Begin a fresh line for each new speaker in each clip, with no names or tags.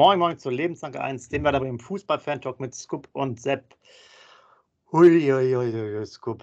Moin Moin zur Lebenslange 1, den wir da beim Fußball-Fan-Talk mit Scoop und Sepp. Huiuiuiui, Scoop.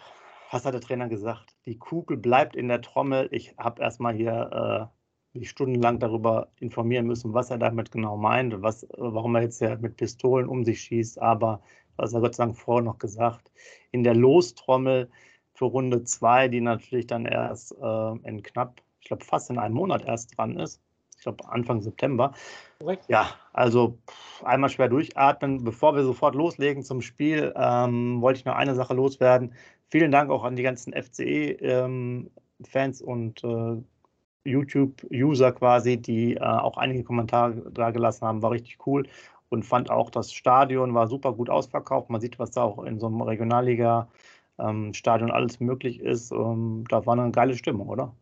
Was hat der Trainer gesagt? Die Kugel bleibt in der Trommel. Ich habe erstmal hier äh, mich stundenlang darüber informieren müssen, was er damit genau meint, was, warum er jetzt ja mit Pistolen um sich schießt. Aber was er Gott sei Dank vorher noch gesagt, in der Lostrommel für Runde 2, die natürlich dann erst äh, in knapp, ich glaube fast in einem Monat erst dran ist, ich glaube Anfang September. Korrekt. Ja, also einmal schwer durchatmen. Bevor wir sofort loslegen zum Spiel, ähm, wollte ich noch eine Sache loswerden. Vielen Dank auch an die ganzen FCE-Fans ähm, und äh, YouTube-User quasi, die äh, auch einige Kommentare da gelassen haben. War richtig cool und fand auch, das Stadion war super gut ausverkauft. Man sieht, was da auch in so einem Regionalliga-Stadion ähm, alles möglich ist. Ähm, da war eine geile Stimmung, oder?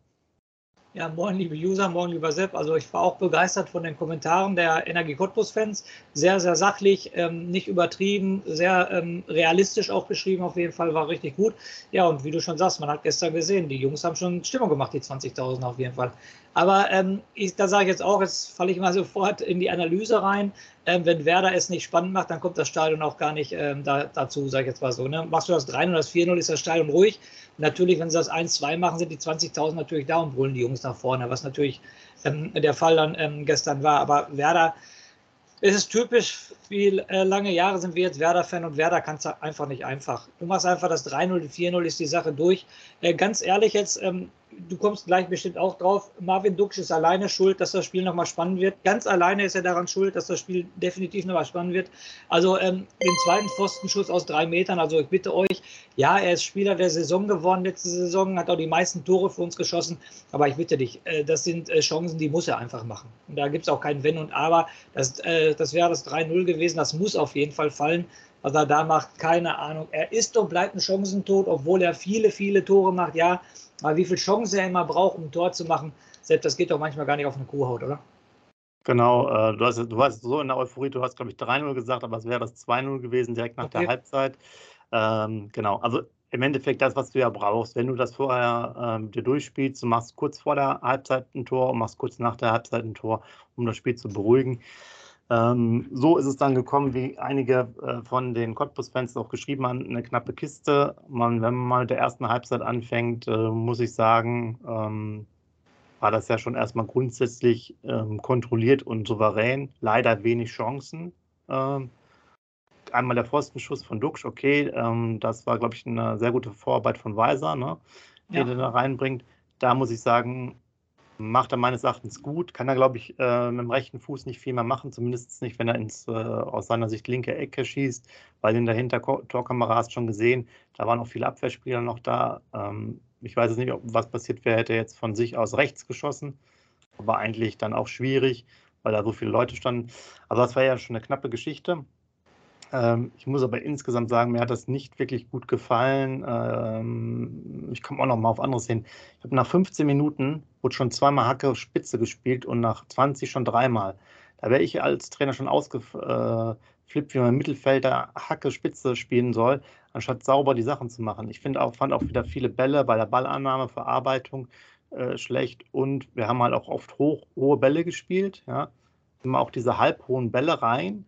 Ja, moin, liebe User, moin, lieber Sepp. Also ich war auch begeistert von den Kommentaren der Energie Cottbus-Fans. Sehr, sehr sachlich, ähm, nicht übertrieben, sehr ähm, realistisch auch beschrieben. Auf jeden Fall war richtig gut. Ja, und wie du schon sagst, man hat gestern gesehen, die Jungs haben schon Stimmung gemacht, die 20.000 auf jeden Fall. Aber ähm, ich, da sage ich jetzt auch, jetzt falle ich mal sofort in die Analyse rein. Ähm, wenn Werder es nicht spannend macht, dann kommt das Stadion auch gar nicht ähm, da, dazu, sage ich jetzt mal so. Ne? Machst du das 3-0, das 4-0, ist das Stadion ruhig. Natürlich, wenn sie das 1-2 machen, sind die 20.000 natürlich da und brüllen die Jungs nach vorne, was natürlich ähm, der Fall dann ähm, gestern war. Aber Werder, es ist typisch, wie äh, lange Jahre sind wir jetzt Werder-Fan und Werder kann es einfach nicht einfach. Du machst einfach das 3-0, 4-0 ist die Sache durch. Äh, ganz ehrlich jetzt, ähm, du kommst gleich bestimmt auch drauf, Marvin Duksch ist alleine schuld, dass das Spiel nochmal spannend wird. Ganz alleine ist er daran schuld, dass das Spiel definitiv nochmal spannend wird. Also ähm, den zweiten Pfostenschuss aus drei Metern, also ich bitte euch, ja, er ist Spieler der Saison geworden letzte Saison, hat auch die meisten Tore für uns geschossen, aber ich bitte dich, äh, das sind äh, Chancen, die muss er einfach machen. Und da gibt es auch kein Wenn und Aber. Das, äh, das wäre das 3-0 gewesen, das muss auf jeden Fall fallen was er da macht, keine Ahnung. Er ist und bleibt ein Chancentod, obwohl er viele, viele Tore macht, ja. Aber wie viel Chancen er immer braucht, um ein Tor zu machen, selbst das geht doch manchmal gar nicht auf eine Kuhhaut, oder?
Genau, äh, du, hast, du warst so in der Euphorie, du hast, glaube ich, 3-0 gesagt, aber es wäre das 2-0 gewesen, direkt nach okay. der Halbzeit. Ähm, genau, also im Endeffekt das, was du ja brauchst, wenn du das vorher ähm, dir durchspielst, du machst kurz vor der Halbzeit ein Tor und machst kurz nach der Halbzeit ein Tor, um das Spiel zu beruhigen. Ähm, so ist es dann gekommen, wie einige äh, von den Cottbus-Fans auch geschrieben haben, eine knappe Kiste. Man, wenn man mal mit der ersten Halbzeit anfängt, äh, muss ich sagen, ähm, war das ja schon erstmal grundsätzlich ähm, kontrolliert und souverän. Leider wenig Chancen. Ähm, einmal der Pfostenschuss von Duxch, okay, ähm, das war, glaube ich, eine sehr gute Vorarbeit von Weiser, ne, die ja. er da reinbringt. Da muss ich sagen, macht er meines Erachtens gut, kann er, glaube ich, äh, mit dem rechten Fuß nicht viel mehr machen, zumindest nicht, wenn er ins äh, aus seiner Sicht linke Ecke schießt, weil in der Hintertorkamera hast schon gesehen, da waren auch viele Abwehrspieler noch da. Ähm, ich weiß jetzt nicht, ob was passiert wäre, hätte er jetzt von sich aus rechts geschossen, aber eigentlich dann auch schwierig, weil da so viele Leute standen. Also das war ja schon eine knappe Geschichte. Ähm, ich muss aber insgesamt sagen, mir hat das nicht wirklich gut gefallen. Ähm, ich komme auch noch mal auf anderes hin. Ich habe nach 15 Minuten wurde schon zweimal Hacke Spitze gespielt und nach 20 schon dreimal. Da wäre ich als Trainer schon ausgeflippt, wie man im Mittelfelder Hacke Spitze spielen soll, anstatt sauber die Sachen zu machen. Ich finde auch, fand auch wieder viele Bälle bei der Ballannahme, Verarbeitung äh, schlecht und wir haben halt auch oft hoch, hohe Bälle gespielt. Ja. Immer auch diese halbhohen Bälle rein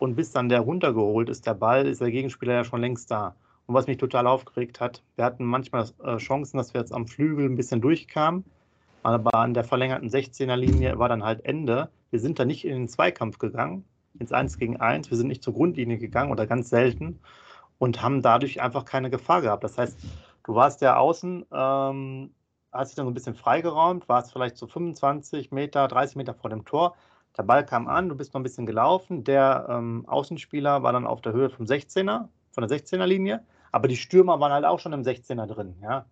und bis dann der runtergeholt ist, der Ball, ist der Gegenspieler ja schon längst da. Und was mich total aufgeregt hat, wir hatten manchmal äh, Chancen, dass wir jetzt am Flügel ein bisschen durchkamen, aber an der verlängerten 16er-Linie war dann halt Ende. Wir sind da nicht in den Zweikampf gegangen, ins 1 gegen 1, wir sind nicht zur Grundlinie gegangen oder ganz selten und haben dadurch einfach keine Gefahr gehabt. Das heißt, du warst ja außen, ähm, hast dich dann so ein bisschen freigeräumt, warst vielleicht so 25 Meter, 30 Meter vor dem Tor, der Ball kam an, du bist noch ein bisschen gelaufen. Der ähm, Außenspieler war dann auf der Höhe vom 16er, von der 16er Linie, aber die Stürmer waren halt auch schon im 16er drin, ja.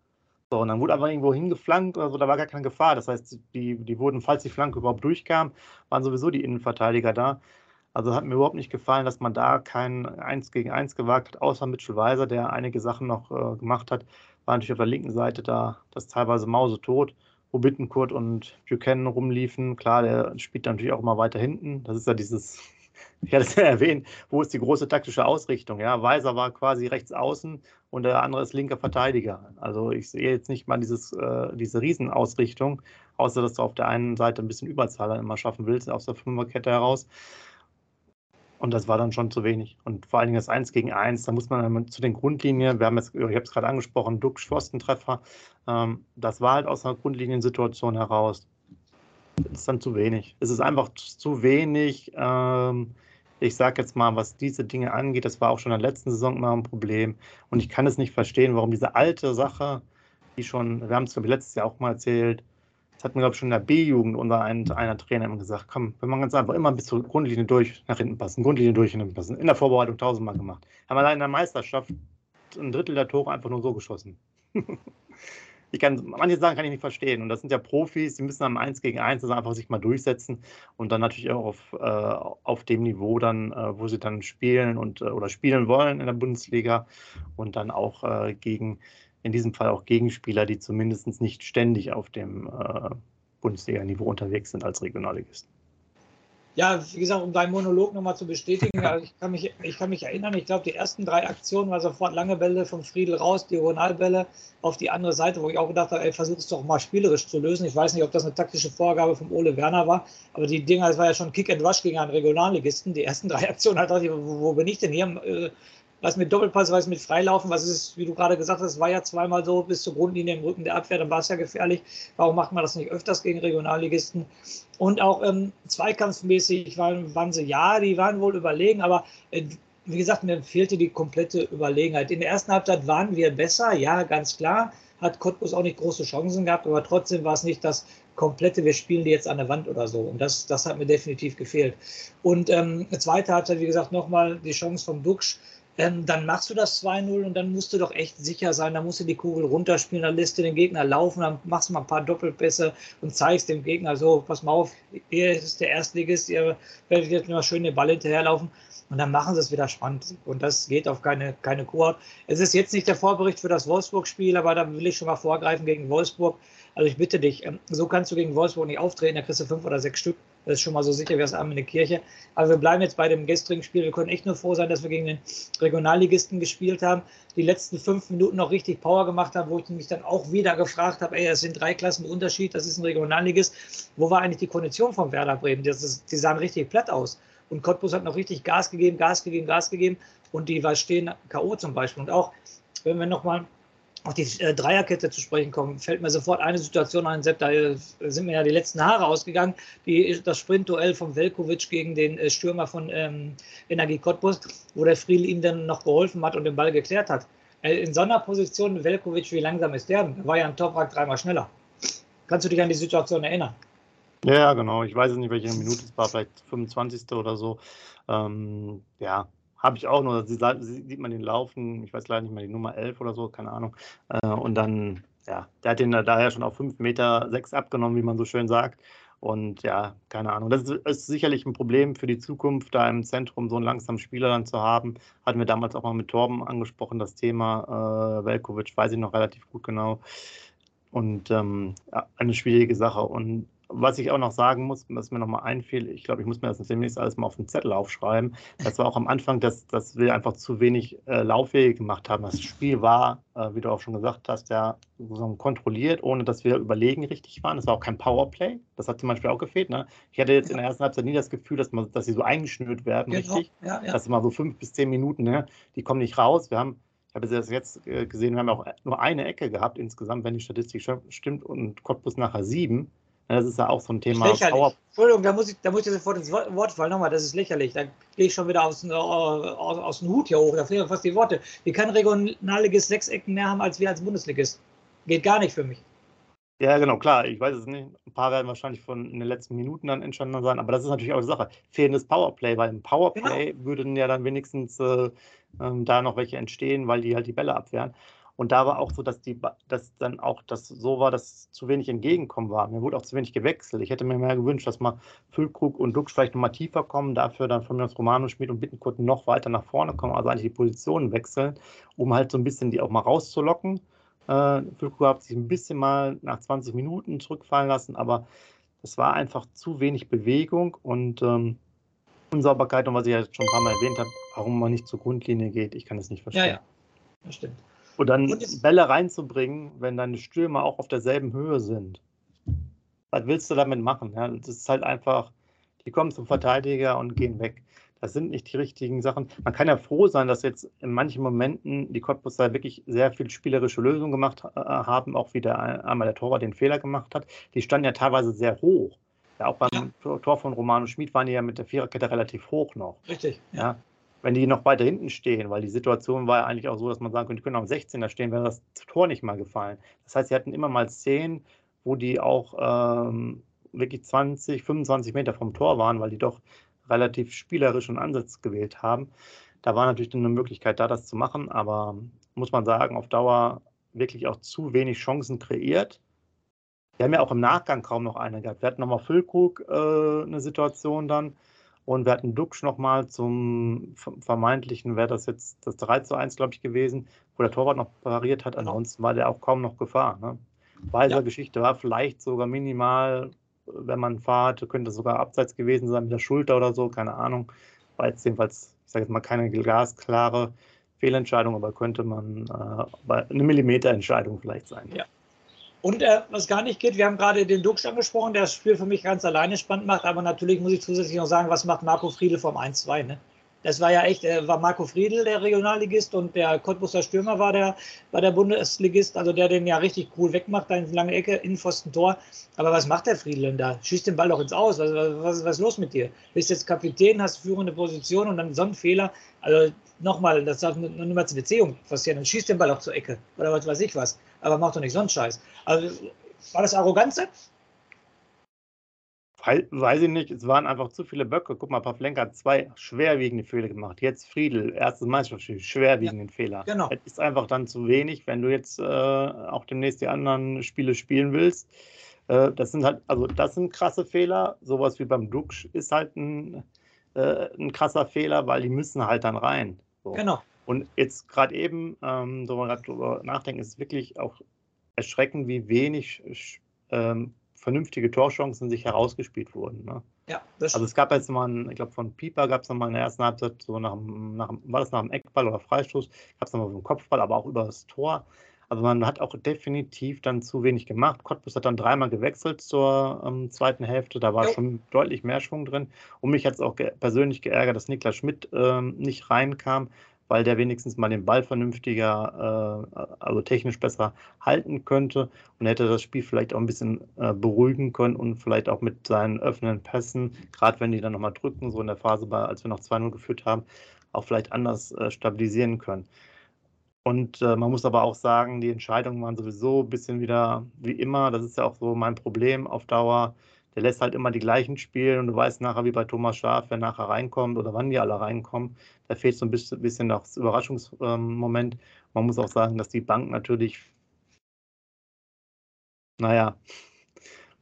So, und dann wurde einfach irgendwo hingeflankt oder so, da war gar keine Gefahr. Das heißt, die, die wurden, falls die Flanke überhaupt durchkam, waren sowieso die Innenverteidiger da. Also hat mir überhaupt nicht gefallen, dass man da kein 1 gegen 1 gewagt hat, außer Mitchell Weiser, der einige Sachen noch äh, gemacht hat. War natürlich auf der linken Seite da das teilweise mausetot wo Bittenkurt und Buchanan rumliefen. Klar, der spielt natürlich auch immer weiter hinten. Das ist ja dieses ich hatte es ja erwähnt, wo ist die große taktische Ausrichtung? Ja, Weiser war quasi rechts außen und der andere ist linker Verteidiger. Also ich sehe jetzt nicht mal dieses, äh, diese Riesenausrichtung, außer dass du auf der einen Seite ein bisschen Überzahl immer schaffen willst, aus der Fünferkette heraus. Und das war dann schon zu wenig. Und vor allen Dingen das 1 gegen 1, da muss man zu den Grundlinien, wir haben jetzt, ich habe es gerade angesprochen, Duck Pfostentreffer, ähm, das war halt aus einer Grundliniensituation heraus. Das ist dann zu wenig. Es ist einfach zu wenig. Ähm, ich sage jetzt mal, was diese Dinge angeht, das war auch schon in der letzten Saison immer ein Problem. Und ich kann es nicht verstehen, warum diese alte Sache, die schon, wir haben es, glaube ich, letztes Jahr auch mal erzählt, das hat mir, glaube ich, schon in der B-Jugend unser ein, einer Trainer immer gesagt, komm, wir machen ganz einfach immer bis zur Grundlinie durch nach hinten passen, Grundlinie durch nach hinten passen. In der Vorbereitung tausendmal gemacht. Haben allein in der Meisterschaft ein Drittel der Tore einfach nur so geschossen. ich kann, manche Sachen kann ich nicht verstehen. Und das sind ja Profis, die müssen am 1 gegen 1 also einfach sich mal durchsetzen und dann natürlich auch auf, äh, auf dem Niveau dann, äh, wo sie dann spielen und äh, oder spielen wollen in der Bundesliga und dann auch äh, gegen in diesem Fall auch Gegenspieler, die zumindest nicht ständig auf dem äh, Bundesliga-Niveau unterwegs sind als Regionalligisten.
Ja, wie gesagt, um deinen Monolog nochmal zu bestätigen, also ich, kann mich, ich kann mich erinnern, ich glaube, die ersten drei Aktionen war sofort lange Bälle vom Friedel raus, Diagonalbälle auf die andere Seite, wo ich auch gedacht habe, ey, versuch es doch mal spielerisch zu lösen. Ich weiß nicht, ob das eine taktische Vorgabe vom Ole Werner war, aber die Dinger, das war ja schon Kick and Rush gegen einen Regionalligisten. Die ersten drei Aktionen, halt dachte ich, wo, wo bin ich denn hier? Was mit Doppelpass, was mit Freilaufen, was ist, wie du gerade gesagt hast, war ja zweimal so bis zur Grundlinie im Rücken der Abwehr, dann war es ja gefährlich. Warum macht man das nicht öfters gegen Regionalligisten? Und auch ähm, zweikampfmäßig waren, waren sie, ja, die waren wohl überlegen, aber äh, wie gesagt, mir fehlte die komplette Überlegenheit. In der ersten Halbzeit waren wir besser, ja, ganz klar. Hat Cottbus auch nicht große Chancen gehabt, aber trotzdem war es nicht das komplette, wir spielen die jetzt an der Wand oder so. Und das, das hat mir definitiv gefehlt. Und ähm, zweite Halbzeit, wie gesagt, nochmal die Chance vom Duxch ähm, dann machst du das 2-0 und dann musst du doch echt sicher sein, dann musst du die Kugel runterspielen, dann lässt du den Gegner laufen, dann machst du mal ein paar Doppelpässe und zeigst dem Gegner so, pass mal auf, ihr ist der Erstligist, ihr werdet jetzt mal schön den Ball hinterherlaufen und dann machen sie es wieder spannend und das geht auf keine, keine Kur. Es ist jetzt nicht der Vorbericht für das Wolfsburg-Spiel, aber da will ich schon mal vorgreifen gegen Wolfsburg. Also ich bitte dich, ähm, so kannst du gegen Wolfsburg nicht auftreten, da kriegst du fünf oder sechs Stück. Das ist schon mal so sicher wie das Abend in der Kirche. Aber wir bleiben jetzt bei dem gestrigen Spiel. Wir können echt nur froh sein, dass wir gegen den Regionalligisten gespielt haben. Die letzten fünf Minuten noch richtig Power gemacht haben, wo ich mich dann auch wieder gefragt habe, ey, das sind drei Klassen Unterschied, das ist ein Regionalligist. Wo war eigentlich die Kondition von Werder Bremen? Ist, die sahen richtig platt aus. Und Cottbus hat noch richtig Gas gegeben, Gas gegeben, Gas gegeben. Und die war stehen K.O. zum Beispiel. Und auch, wenn wir nochmal auf die äh, Dreierkette zu sprechen kommen, fällt mir sofort eine Situation ein, Sepp, da äh, sind mir ja die letzten Haare ausgegangen, die, das Sprintduell von Velkovic gegen den äh, Stürmer von ähm, Energie Cottbus, wo der Friedl ihm dann noch geholfen hat und den Ball geklärt hat. In so einer Position, Velkovic, wie langsam ist der? Der war ja ein Toprak dreimal schneller. Kannst du dich an die Situation erinnern?
Ja, genau. Ich weiß nicht, welche Minute es war, vielleicht 25. oder so. Ähm, ja, habe ich auch nur. Sie, sieht man den laufen, ich weiß leider nicht mehr die Nummer 11 oder so, keine Ahnung. Äh, und dann, ja, der hat den daher schon auf 5 Meter 6 abgenommen, wie man so schön sagt. Und ja, keine Ahnung. Das ist, ist, sicherlich ein Problem für die Zukunft, da im Zentrum so einen langsamen Spieler dann zu haben. Hatten wir damals auch mal mit Torben angesprochen, das Thema. Äh, Velkovic weiß ich noch relativ gut genau. Und ähm, ja, eine schwierige Sache. Und was ich auch noch sagen muss, was mir nochmal einfiel, ich glaube, ich muss mir das demnächst alles mal auf den Zettel aufschreiben. Das war auch am Anfang, dass, dass wir einfach zu wenig äh, Laufwege gemacht haben. Das Spiel war, äh, wie du auch schon gesagt hast, ja so kontrolliert, ohne dass wir überlegen richtig waren. Es war auch kein Powerplay. Das hat zum Beispiel auch gefehlt. Ne? Ich hatte jetzt in der ersten Halbzeit nie das Gefühl, dass, man, dass sie so eingeschnürt werden, genau. richtig. Ja, ja. Das sind mal so fünf bis zehn Minuten, ne? die kommen nicht raus. Wir haben ich habe das jetzt äh, gesehen, wir haben auch nur eine Ecke gehabt insgesamt, wenn die Statistik stimmt, und Cottbus nachher sieben. Das ist ja auch so ein Thema.
Power Entschuldigung, da muss, ich, da muss ich sofort ins Wort fallen. Nochmal, das ist lächerlich. Da gehe ich schon wieder aus, äh, aus, aus dem Hut hier hoch. Da fehlen fast die Worte. Wir können Regionalligist sechs Ecken mehr haben als wir als Bundesligist. Geht gar nicht für mich.
Ja, genau, klar. Ich weiß es nicht. Ein paar werden wahrscheinlich von in den letzten Minuten dann entstanden sein, aber das ist natürlich auch die Sache. Fehlendes Powerplay, weil im Powerplay genau. würden ja dann wenigstens äh, äh, da noch welche entstehen, weil die halt die Bälle abwehren. Und da war auch so, dass, die, dass dann auch das so war, dass zu wenig Entgegenkommen war. Mir wurde auch zu wenig gewechselt. Ich hätte mir mehr gewünscht, dass mal Füllkrug und Dux vielleicht noch mal tiefer kommen, dafür dann von mir aus Romano, Schmidt und Bittenkurt noch weiter nach vorne kommen, also eigentlich die Positionen wechseln, um halt so ein bisschen die auch mal rauszulocken. Äh, Füllkrug hat sich ein bisschen mal nach 20 Minuten zurückfallen lassen, aber es war einfach zu wenig Bewegung und ähm, Unsauberkeit und was ich ja schon ein paar Mal erwähnt habe, warum man nicht zur Grundlinie geht, ich kann es nicht verstehen. Ja, ja,
das stimmt.
Und dann und Bälle reinzubringen, wenn deine Stürmer auch auf derselben Höhe sind. Was willst du damit machen? Ja, das ist halt einfach, die kommen zum Verteidiger und gehen weg. Das sind nicht die richtigen Sachen. Man kann ja froh sein, dass jetzt in manchen Momenten die Cottbusser wirklich sehr viel spielerische Lösungen gemacht äh, haben, auch wieder einmal der Torwart den Fehler gemacht hat. Die standen ja teilweise sehr hoch. Ja, auch beim ja. Tor von Romano Schmid waren die ja mit der Viererkette relativ hoch noch.
Richtig.
Ja. Wenn die noch weiter hinten stehen, weil die Situation war ja eigentlich auch so, dass man sagen könnte, die können am 16er stehen, wäre das Tor nicht mal gefallen. Das heißt, sie hatten immer mal Szenen, wo die auch ähm, wirklich 20, 25 Meter vom Tor waren, weil die doch relativ spielerischen Ansatz gewählt haben. Da war natürlich eine Möglichkeit da, das zu machen, aber muss man sagen, auf Dauer wirklich auch zu wenig Chancen kreiert. Wir haben ja auch im Nachgang kaum noch eine gehabt. Wir hatten nochmal Füllkrug äh, eine Situation dann und wir hatten Duxch nochmal zum vermeintlichen, wäre das jetzt das 3 zu 1, glaube ich, gewesen, wo der Torwart noch pariert hat. Genau. Ansonsten war der auch kaum noch Gefahr. Ne? Weiser ja. Geschichte war vielleicht sogar minimal wenn man fahrt, könnte es sogar abseits gewesen sein mit der Schulter oder so, keine Ahnung. War jetzt jedenfalls, ich sage jetzt mal, keine glasklare Fehlentscheidung, aber könnte man äh, eine Millimeterentscheidung vielleicht sein.
Ja. Und äh, was gar nicht geht, wir haben gerade den Dux angesprochen, der das Spiel für mich ganz alleine spannend macht, aber natürlich muss ich zusätzlich noch sagen, was macht Marco Friedel vom 1-2, ne? Das war ja echt, äh, war Marco Friedl der Regionalligist und der Cottbuser Stürmer war der, war der Bundesligist, also der den ja richtig cool wegmacht, da in lange Ecke, in Tor. Aber was macht der Friedl denn da? Schießt den Ball doch ins Aus. Was, was, was ist los mit dir? Bist jetzt Kapitän, hast führende Position und dann so ein Fehler. Also nochmal, das darf mal zur Beziehung passieren. Dann schießt den Ball auch zur Ecke oder was weiß ich was. Aber mach doch nicht so einen Scheiß. Also war das Arroganz?
Weiß ich nicht, es waren einfach zu viele Böcke. Guck mal, Pavlenka hat zwei schwerwiegende Fehler gemacht. Jetzt Friedel, erstes Meisterschaftsspiel, schwerwiegenden ja, Fehler. Genau. Das ist einfach dann zu wenig, wenn du jetzt äh, auch demnächst die anderen Spiele spielen willst. Äh, das sind halt, also das sind krasse Fehler. Sowas wie beim Duxch ist halt ein, äh, ein krasser Fehler, weil die müssen halt dann rein.
So. Genau.
Und jetzt gerade eben, ähm, so mal drüber nachdenken, ist es wirklich auch erschreckend, wie wenig ähm, vernünftige Torchancen sich herausgespielt wurden. Ne?
Ja,
also es gab jetzt mal, einen, ich glaube von Pieper gab es nochmal in der ersten Halbzeit, so nach, nach, war das nach dem Eckball oder Freistoß, gab es nochmal so einen Kopfball, aber auch über das Tor. Also man hat auch definitiv dann zu wenig gemacht. Cottbus hat dann dreimal gewechselt zur ähm, zweiten Hälfte, da war jo. schon deutlich mehr Schwung drin. Und mich hat es auch ge persönlich geärgert, dass Niklas Schmidt ähm, nicht reinkam, weil der wenigstens mal den Ball vernünftiger, äh, also technisch besser halten könnte und hätte das Spiel vielleicht auch ein bisschen äh, beruhigen können und vielleicht auch mit seinen öffnenden Pässen, gerade wenn die dann nochmal drücken, so in der Phase, bei, als wir noch 2-0 geführt haben, auch vielleicht anders äh, stabilisieren können. Und äh, man muss aber auch sagen, die Entscheidungen waren sowieso ein bisschen wieder wie immer. Das ist ja auch so mein Problem auf Dauer der lässt halt immer die gleichen spielen und du weißt nachher, wie bei Thomas Schaf, wer nachher reinkommt oder wann die alle reinkommen. Da fehlt so ein bisschen, das Überraschungsmoment. Man muss auch sagen, dass die Bank natürlich, naja,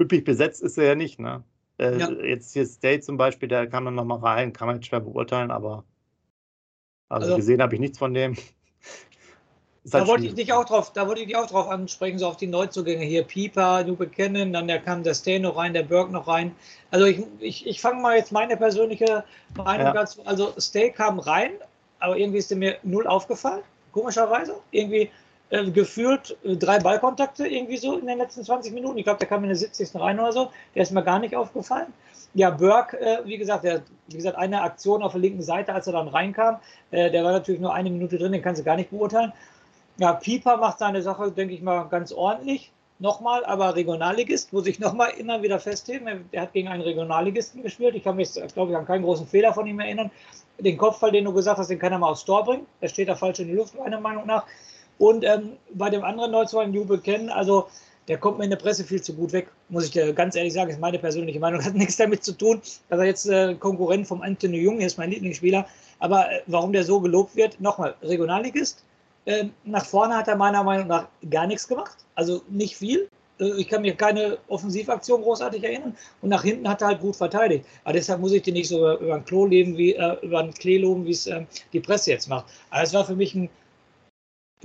üppig besetzt ist er ja nicht. Ne? Äh, ja. Jetzt hier State zum Beispiel, der kam dann nochmal rein, kann man jetzt schwer beurteilen, aber also, also gesehen habe ich nichts von dem.
Da halt wollte ich dich auch drauf, da wollte ich dich auch drauf ansprechen, so auf die Neuzugänge hier. Pieper, du bekennen, dann der kam der Stay noch rein, der Berg noch rein. Also ich, ich, ich fange mal jetzt meine persönliche Meinung ja. dazu. Also Stay kam rein, aber irgendwie ist er mir null aufgefallen, komischerweise. Irgendwie äh, gefühlt äh, drei Ballkontakte irgendwie so in den letzten 20 Minuten. Ich glaube, der kam in der 70. rein oder so. Der ist mir gar nicht aufgefallen. Ja, Burke, äh, wie gesagt, der, wie gesagt, eine Aktion auf der linken Seite, als er dann reinkam, äh, der war natürlich nur eine Minute drin, den kannst du gar nicht beurteilen. Ja, Pieper macht seine Sache, denke ich mal, ganz ordentlich. Nochmal, aber Regionalligist, muss ich nochmal immer wieder festheben. Er hat gegen einen Regionalligisten gespielt. Ich kann mich, glaube ich, an keinen großen Fehler von ihm erinnern. Den Kopfball, den du gesagt hast, den kann er mal aufs Tor bringen. Der steht da falsch in die Luft, meiner Meinung nach. Und ähm, bei dem anderen Neuzugang, Jubel kennen, also der kommt mir in der Presse viel zu gut weg, muss ich dir ganz ehrlich sagen, ist meine persönliche Meinung, hat nichts damit zu tun, dass er jetzt äh, Konkurrent vom Anthony Jung ist, mein Lieblingsspieler. Aber äh, warum der so gelobt wird, nochmal, Regionalligist, ähm, nach vorne hat er meiner Meinung nach gar nichts gemacht, also nicht viel. Äh, ich kann mir keine Offensivaktion großartig erinnern. Und nach hinten hat er halt gut verteidigt. Aber deshalb muss ich den nicht so über, über ein Klo leben, wie äh, über ein Klee loben, wie es äh, die Presse jetzt macht. Aber es war für mich ein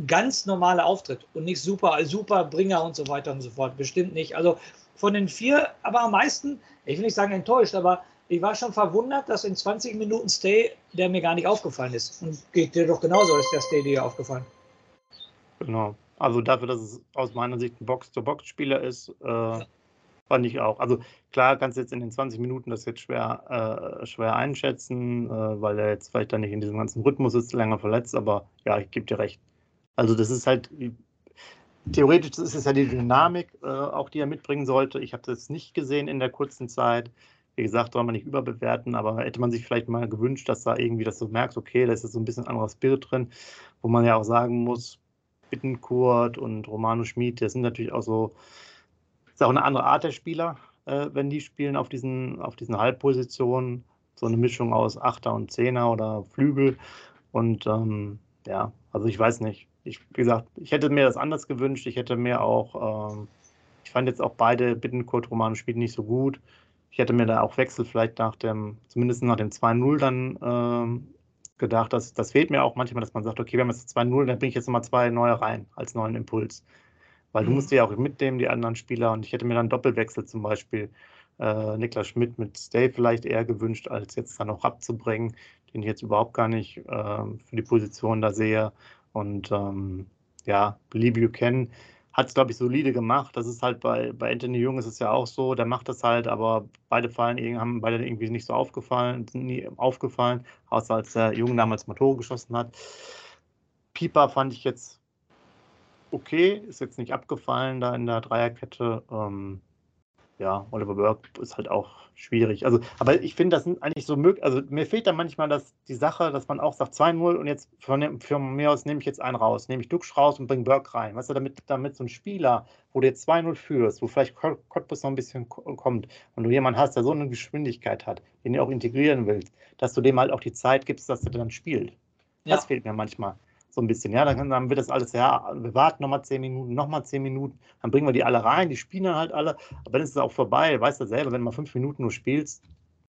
ganz normaler Auftritt und nicht super, super Bringer und so weiter und so fort. Bestimmt nicht. Also von den vier, aber am meisten, ich will nicht sagen enttäuscht, aber ich war schon verwundert, dass in 20 Minuten Stay der mir gar nicht aufgefallen ist. Und geht dir doch genauso, ist der Stay dir aufgefallen.
Genau. Also dafür, dass es aus meiner Sicht ein Box-to-Box-Spieler ist, äh, fand ich auch. Also klar kannst du jetzt in den 20 Minuten das jetzt schwer, äh, schwer einschätzen, äh, weil er jetzt vielleicht dann nicht in diesem ganzen Rhythmus ist, länger verletzt, aber ja, ich gebe dir recht. Also das ist halt, theoretisch ist es ja die Dynamik, äh, auch die er mitbringen sollte. Ich habe das nicht gesehen in der kurzen Zeit. Wie gesagt, soll man nicht überbewerten, aber hätte man sich vielleicht mal gewünscht, dass da irgendwie, dass du merkst, okay, da ist jetzt so ein bisschen anderer Spirit drin, wo man ja auch sagen muss, Bittenkurt und Romano Schmid, das sind natürlich auch so, ist auch eine andere Art der Spieler, äh, wenn die spielen auf diesen, auf diesen Halbpositionen. So eine Mischung aus Achter und Zehner oder Flügel. Und ähm, ja, also ich weiß nicht. Ich, wie gesagt, ich hätte mir das anders gewünscht. Ich hätte mir auch, ähm, ich fand jetzt auch beide Bittenkurt Romano Schmid nicht so gut. Ich hätte mir da auch Wechsel vielleicht nach dem, zumindest nach dem 2-0 dann ähm, gedacht, dass das fehlt mir auch manchmal, dass man sagt, okay, wir haben jetzt 2-0, dann bringe ich jetzt nochmal zwei neue rein als neuen Impuls. Weil mhm. du musst ja auch mitnehmen, die anderen Spieler. Und ich hätte mir dann Doppelwechsel zum Beispiel äh, Niklas Schmidt mit Stay vielleicht eher gewünscht, als jetzt dann auch abzubringen, den ich jetzt überhaupt gar nicht äh, für die Position da sehe. Und ähm, ja, Lee Buchanan hat es, glaube ich, solide gemacht. Das ist halt bei, bei Anthony Jung ist es ja auch so, der macht das halt, aber beide fallen, haben beide irgendwie nicht so aufgefallen, sind nie aufgefallen, außer als der Jung damals mal geschossen hat. Pieper fand ich jetzt okay, ist jetzt nicht abgefallen da in der Dreierkette. Ähm, ja, Oliver Burke ist halt auch schwierig. Also, aber ich finde, das sind eigentlich so möglich. Also, mir fehlt da manchmal das, die Sache, dass man auch sagt 2-0 und jetzt von, von, mir aus nehme ich jetzt einen raus, nehme ich Duxch raus und bringe Burke rein. Weißt du, damit, damit so ein Spieler, wo du jetzt 2-0 führst, wo vielleicht Cottbus noch ein bisschen kommt und du jemanden hast, der so eine Geschwindigkeit hat, den du auch integrieren willst, dass du dem halt auch die Zeit gibst, dass er dann spielt. Ja. Das fehlt mir manchmal so ein bisschen. Ja, dann, dann wird das alles, ja, wir warten nochmal zehn Minuten, nochmal zehn Minuten, dann bringen wir die alle rein, die spielen dann halt alle, aber dann ist es auch vorbei, weißt du selber, wenn du mal fünf Minuten nur spielst,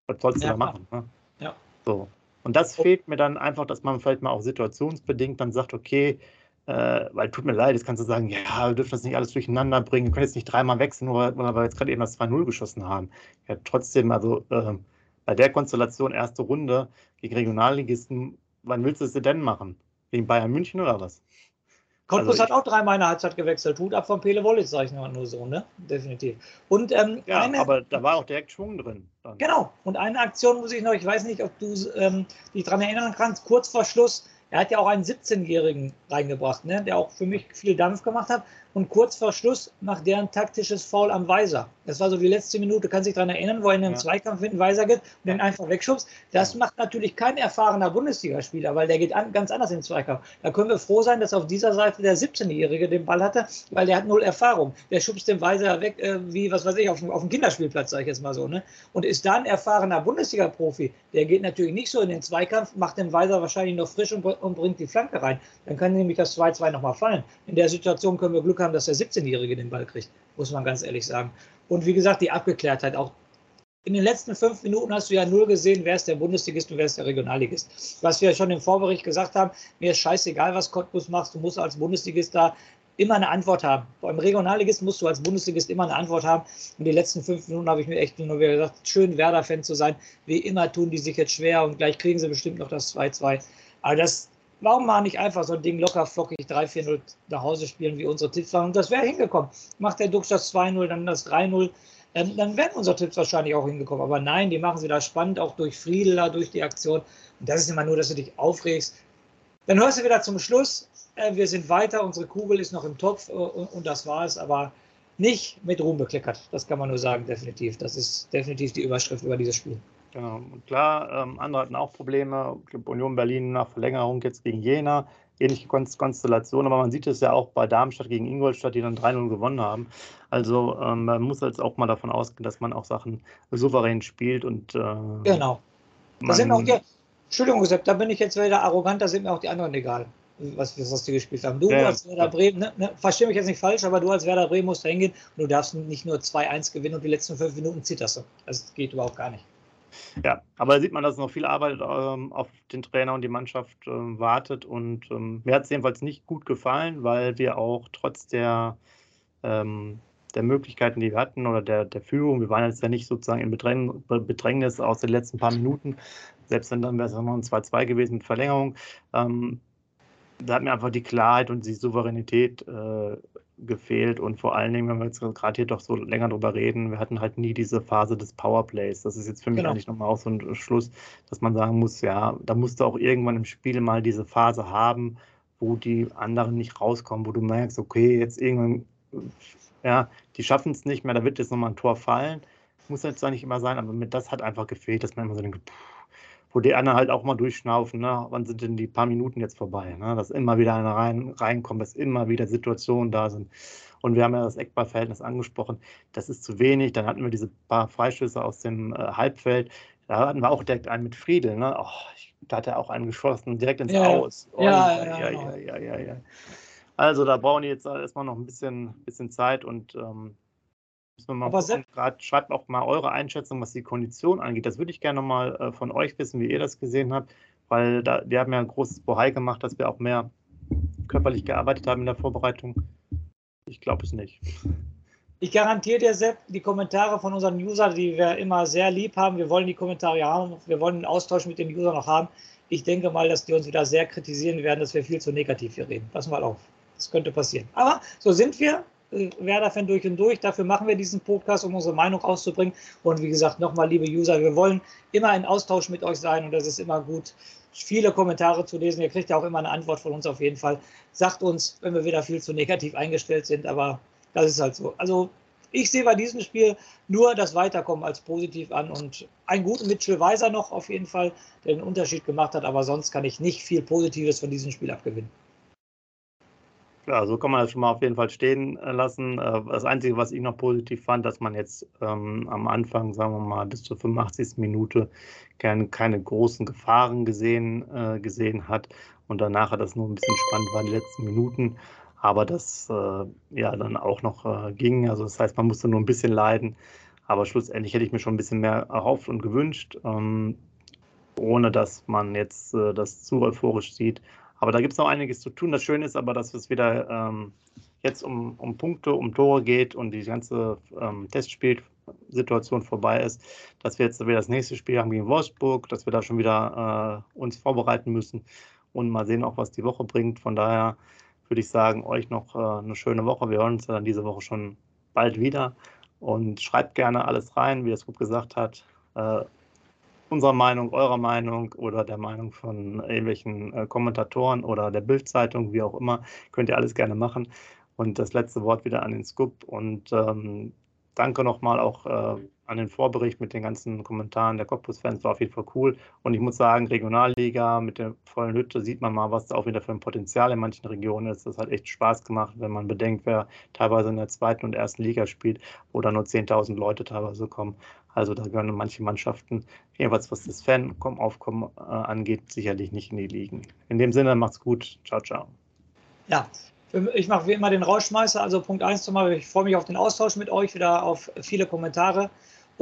was sollst du ja, da machen? Ne? Ja. So. Und das fehlt mir dann einfach, dass man vielleicht mal auch situationsbedingt dann sagt, okay, äh, weil tut mir leid, jetzt kannst du sagen, ja, wir dürfen das nicht alles durcheinander bringen, wir können jetzt nicht dreimal wechseln, nur weil wir jetzt gerade eben das 2-0 geschossen haben. Ja, trotzdem, also äh, bei der Konstellation erste Runde gegen Regionalligisten, wann willst du es denn machen? Gegen Bayern München oder was?
Cottbus also hat auch dreimal in der Halbzeit gewechselt. Hut ab von Pele Wollitz, sage ich nur so, ne? Definitiv. Und, ähm,
ja, eine, aber da war auch direkt Schwung drin.
Dann. Genau. Und eine Aktion muss ich noch, ich weiß nicht, ob du ähm, dich daran erinnern kannst, kurz vor Schluss, er hat ja auch einen 17-Jährigen reingebracht, ne? der auch für mich viel Dampf gemacht hat und kurz vor Schluss macht der ein taktisches Foul am Weiser. Das war so die letzte Minute, kann sich daran erinnern, wo er in den ja. Zweikampf mit dem Weiser geht und den einfach wegschubst. Das macht natürlich kein erfahrener Bundesligaspieler, weil der geht an, ganz anders in den Zweikampf. Da können wir froh sein, dass auf dieser Seite der 17-Jährige den Ball hatte, weil der hat null Erfahrung. Der schubst den Weiser weg, äh, wie, was weiß ich, auf, auf dem Kinderspielplatz, sage ich jetzt mal so. Ne? Und ist da ein erfahrener Bundesliga-Profi, der geht natürlich nicht so in den Zweikampf, macht den Weiser wahrscheinlich noch frisch und, und bringt die Flanke rein. Dann kann nämlich das 2-2 nochmal fallen. In der Situation können wir Glück haben, dass der 17-Jährige den Ball kriegt, muss man ganz ehrlich sagen. Und wie gesagt, die Abgeklärtheit auch. In den letzten fünf Minuten hast du ja null gesehen, wer ist der Bundesligist und wer ist der Regionalligist. Was wir schon im Vorbericht gesagt haben, mir ist scheißegal, was Cottbus machst, du musst als Bundesligist da immer eine Antwort haben. Beim Regionalligist musst du als Bundesligist immer eine Antwort haben. Und die letzten fünf Minuten habe ich mir echt nur wieder gesagt, schön Werder-Fan zu sein. Wie immer tun die sich jetzt schwer und gleich kriegen sie bestimmt noch das 2-2. Aber das, Warum mal nicht einfach so ein Ding locker flockig 3-4-0 nach Hause spielen, wie unsere Tipps waren? Und das wäre hingekommen. Macht der Dux das 2-0, dann das 3-0. Ähm, dann wären unsere Tipps wahrscheinlich auch hingekommen. Aber nein, die machen sie da spannend, auch durch Friedler, durch die Aktion. Und das ist immer nur, dass du dich aufregst. Dann hörst du wieder zum Schluss, äh, wir sind weiter, unsere Kugel ist noch im Topf äh, und, und das war es. Aber nicht mit Ruhm bekleckert. Das kann man nur sagen, definitiv. Das ist definitiv die Überschrift über dieses Spiel.
Genau. Klar, ähm, andere hatten auch Probleme. Union Berlin nach Verlängerung jetzt gegen Jena. Ähnliche Konstellation, aber man sieht es ja auch bei Darmstadt gegen Ingolstadt, die dann 3-0 gewonnen haben. Also ähm, man muss jetzt auch mal davon ausgehen, dass man auch Sachen souverän spielt und äh,
genau. Da sind auch die, Entschuldigung, Sepp, da bin ich jetzt wieder arrogant, da sind mir auch die anderen egal, was, was die gespielt haben. Du ja, als Werder Bremen, ne, ne, verstehe mich jetzt nicht falsch, aber du als Werder Bremen musst da hingehen und du darfst nicht nur 2-1 gewinnen und die letzten fünf Minuten zitterst du. Das geht überhaupt gar nicht.
Ja, aber da sieht man, dass noch viel Arbeit ähm, auf den Trainer und die Mannschaft ähm, wartet. Und ähm, mir hat es jedenfalls nicht gut gefallen, weil wir auch trotz der, ähm, der Möglichkeiten, die wir hatten oder der, der Führung. Wir waren jetzt ja nicht sozusagen in Bedräng, Bedrängnis aus den letzten paar Minuten. Selbst wenn dann wäre es noch ein 2-2 gewesen mit Verlängerung. Ähm, da hat mir einfach die Klarheit und die Souveränität äh, gefehlt und vor allen Dingen, wenn wir jetzt gerade hier doch so länger drüber reden, wir hatten halt nie diese Phase des Powerplays. Das ist jetzt für mich genau. eigentlich nochmal auch so ein Schluss, dass man sagen muss, ja, da musst du auch irgendwann im Spiel mal diese Phase haben, wo die anderen nicht rauskommen, wo du merkst, okay, jetzt irgendwann, ja, die schaffen es nicht mehr, da wird jetzt nochmal ein Tor fallen. Muss jetzt zwar nicht immer sein, aber mit das hat einfach gefehlt, dass man immer so denkt, pff, wo die anderen halt auch mal durchschnaufen, ne? wann sind denn die paar Minuten jetzt vorbei, ne? dass immer wieder einer rein, reinkommt, dass immer wieder Situationen da sind. Und wir haben ja das Eckballverhältnis angesprochen, das ist zu wenig. Dann hatten wir diese paar Freischüsse aus dem äh, Halbfeld. Da hatten wir auch direkt einen mit Friedel. Ne? Oh, da hat er auch einen geschossen, direkt ins
ja,
Aus.
Oh, ja, ja,
ja, ja, ja, ja, Also da brauchen die jetzt erstmal noch ein bisschen, bisschen Zeit und ähm, aber grad, schreibt auch mal eure Einschätzung, was die Kondition angeht. Das würde ich gerne mal äh, von euch wissen, wie ihr das gesehen habt, weil da, wir haben ja ein großes Bohai gemacht, dass wir auch mehr körperlich gearbeitet haben in der Vorbereitung. Ich glaube es nicht.
Ich garantiere dir, Sepp, die Kommentare von unseren Usern, die wir immer sehr lieb haben, wir wollen die Kommentare haben, wir wollen den Austausch mit den Usern noch haben. Ich denke mal, dass die uns wieder sehr kritisieren werden, dass wir viel zu negativ hier reden. Pass mal auf. Das könnte passieren. Aber so sind wir. Werder-Fan durch und durch. Dafür machen wir diesen Podcast, um unsere Meinung auszubringen. Und wie gesagt, nochmal, liebe User, wir wollen immer in Austausch mit euch sein und das ist immer gut, viele Kommentare zu lesen. Ihr kriegt ja auch immer eine Antwort von uns auf jeden Fall. Sagt uns, wenn wir wieder viel zu negativ eingestellt sind, aber das ist halt so. Also ich sehe bei diesem Spiel nur das Weiterkommen als positiv an und einen guten Mitchell Weiser noch auf jeden Fall, der den Unterschied gemacht hat, aber sonst kann ich nicht viel Positives von diesem Spiel abgewinnen.
Ja, so kann man das schon mal auf jeden Fall stehen äh, lassen. Äh, das Einzige, was ich noch positiv fand, dass man jetzt ähm, am Anfang, sagen wir mal, bis zur 85. Minute keine, keine großen Gefahren gesehen, äh, gesehen hat und danach hat das nur ein bisschen spannend war, die letzten Minuten. Aber das äh, ja dann auch noch äh, ging. Also das heißt, man musste nur ein bisschen leiden. Aber schlussendlich hätte ich mir schon ein bisschen mehr erhofft und gewünscht, ähm, ohne dass man jetzt äh, das zu euphorisch sieht. Aber da gibt es noch einiges zu tun. Das Schöne ist aber, dass es wieder ähm, jetzt um, um Punkte, um Tore geht und die ganze ähm, Testspielsituation vorbei ist, dass wir jetzt wieder das nächste Spiel haben gegen Wolfsburg, dass wir da schon wieder äh, uns vorbereiten müssen und mal sehen auch, was die Woche bringt. Von daher würde ich sagen, euch noch äh, eine schöne Woche. Wir hören uns dann diese Woche schon bald wieder und schreibt gerne alles rein, wie es gut gesagt hat. Äh, unserer Meinung, eurer Meinung oder der Meinung von irgendwelchen äh, Kommentatoren oder der Bildzeitung, wie auch immer, könnt ihr alles gerne machen. Und das letzte Wort wieder an den Scoop. Und ähm, danke nochmal auch äh, an den Vorbericht mit den ganzen Kommentaren der Cottbus-Fans. War auf jeden Fall cool. Und ich muss sagen, Regionalliga mit der vollen Hütte sieht man mal, was da auch wieder für ein Potenzial in manchen Regionen ist. Das hat echt Spaß gemacht, wenn man bedenkt, wer teilweise in der zweiten und ersten Liga spielt, wo da nur 10.000 Leute teilweise kommen. Also da gehören manche Mannschaften, jedenfalls was das Fan-Aufkommen äh, angeht, sicherlich nicht in die Ligen. In dem Sinne, macht's gut. Ciao, ciao.
Ja, ich mache wie immer den Rauschmeißer. Also Punkt 1 zumal, ich freue mich auf den Austausch mit euch, wieder auf viele Kommentare.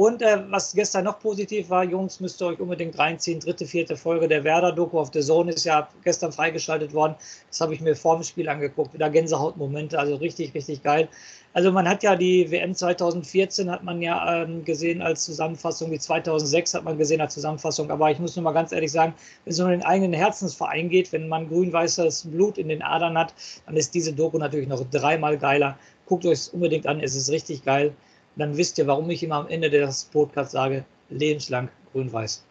Und äh, was gestern noch positiv war, Jungs, müsst ihr euch unbedingt reinziehen. Dritte, vierte Folge der Werder-Doku auf The Zone ist ja gestern freigeschaltet worden. Das habe ich mir vor dem Spiel angeguckt. Wieder Gänsehautmomente, also richtig, richtig geil. Also man hat ja die WM 2014 hat man ja ähm, gesehen als Zusammenfassung, die 2006 hat man gesehen als Zusammenfassung. Aber ich muss nur mal ganz ehrlich sagen, wenn es um den eigenen Herzensverein geht, wenn man grün-weißes Blut in den Adern hat, dann ist diese Doku natürlich noch dreimal geiler. Guckt euch es unbedingt an, es ist richtig geil dann wisst ihr, warum ich immer am Ende des Podcasts sage, lebenslang grün-weiß.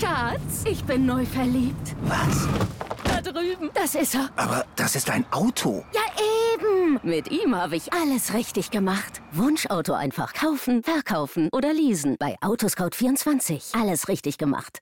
Schatz, ich bin neu verliebt.
Was?
Da drüben. Das ist er.
Aber das ist ein Auto.
Ja, eben. Mit ihm habe ich alles richtig gemacht. Wunschauto einfach kaufen, verkaufen oder leasen. Bei Autoscout24. Alles richtig gemacht.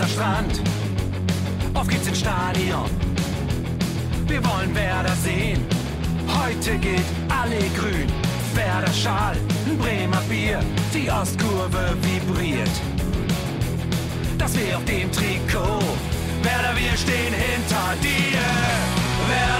Weserstrand. Auf geht's ins Stadion. Wir wollen Werder sehen.
Heute geht alle grün. Werder Schal, ein Bremer Bier, die Ostkurve vibriert. Das wir auf dem Trikot. Werder, wir stehen hinter dir. Werder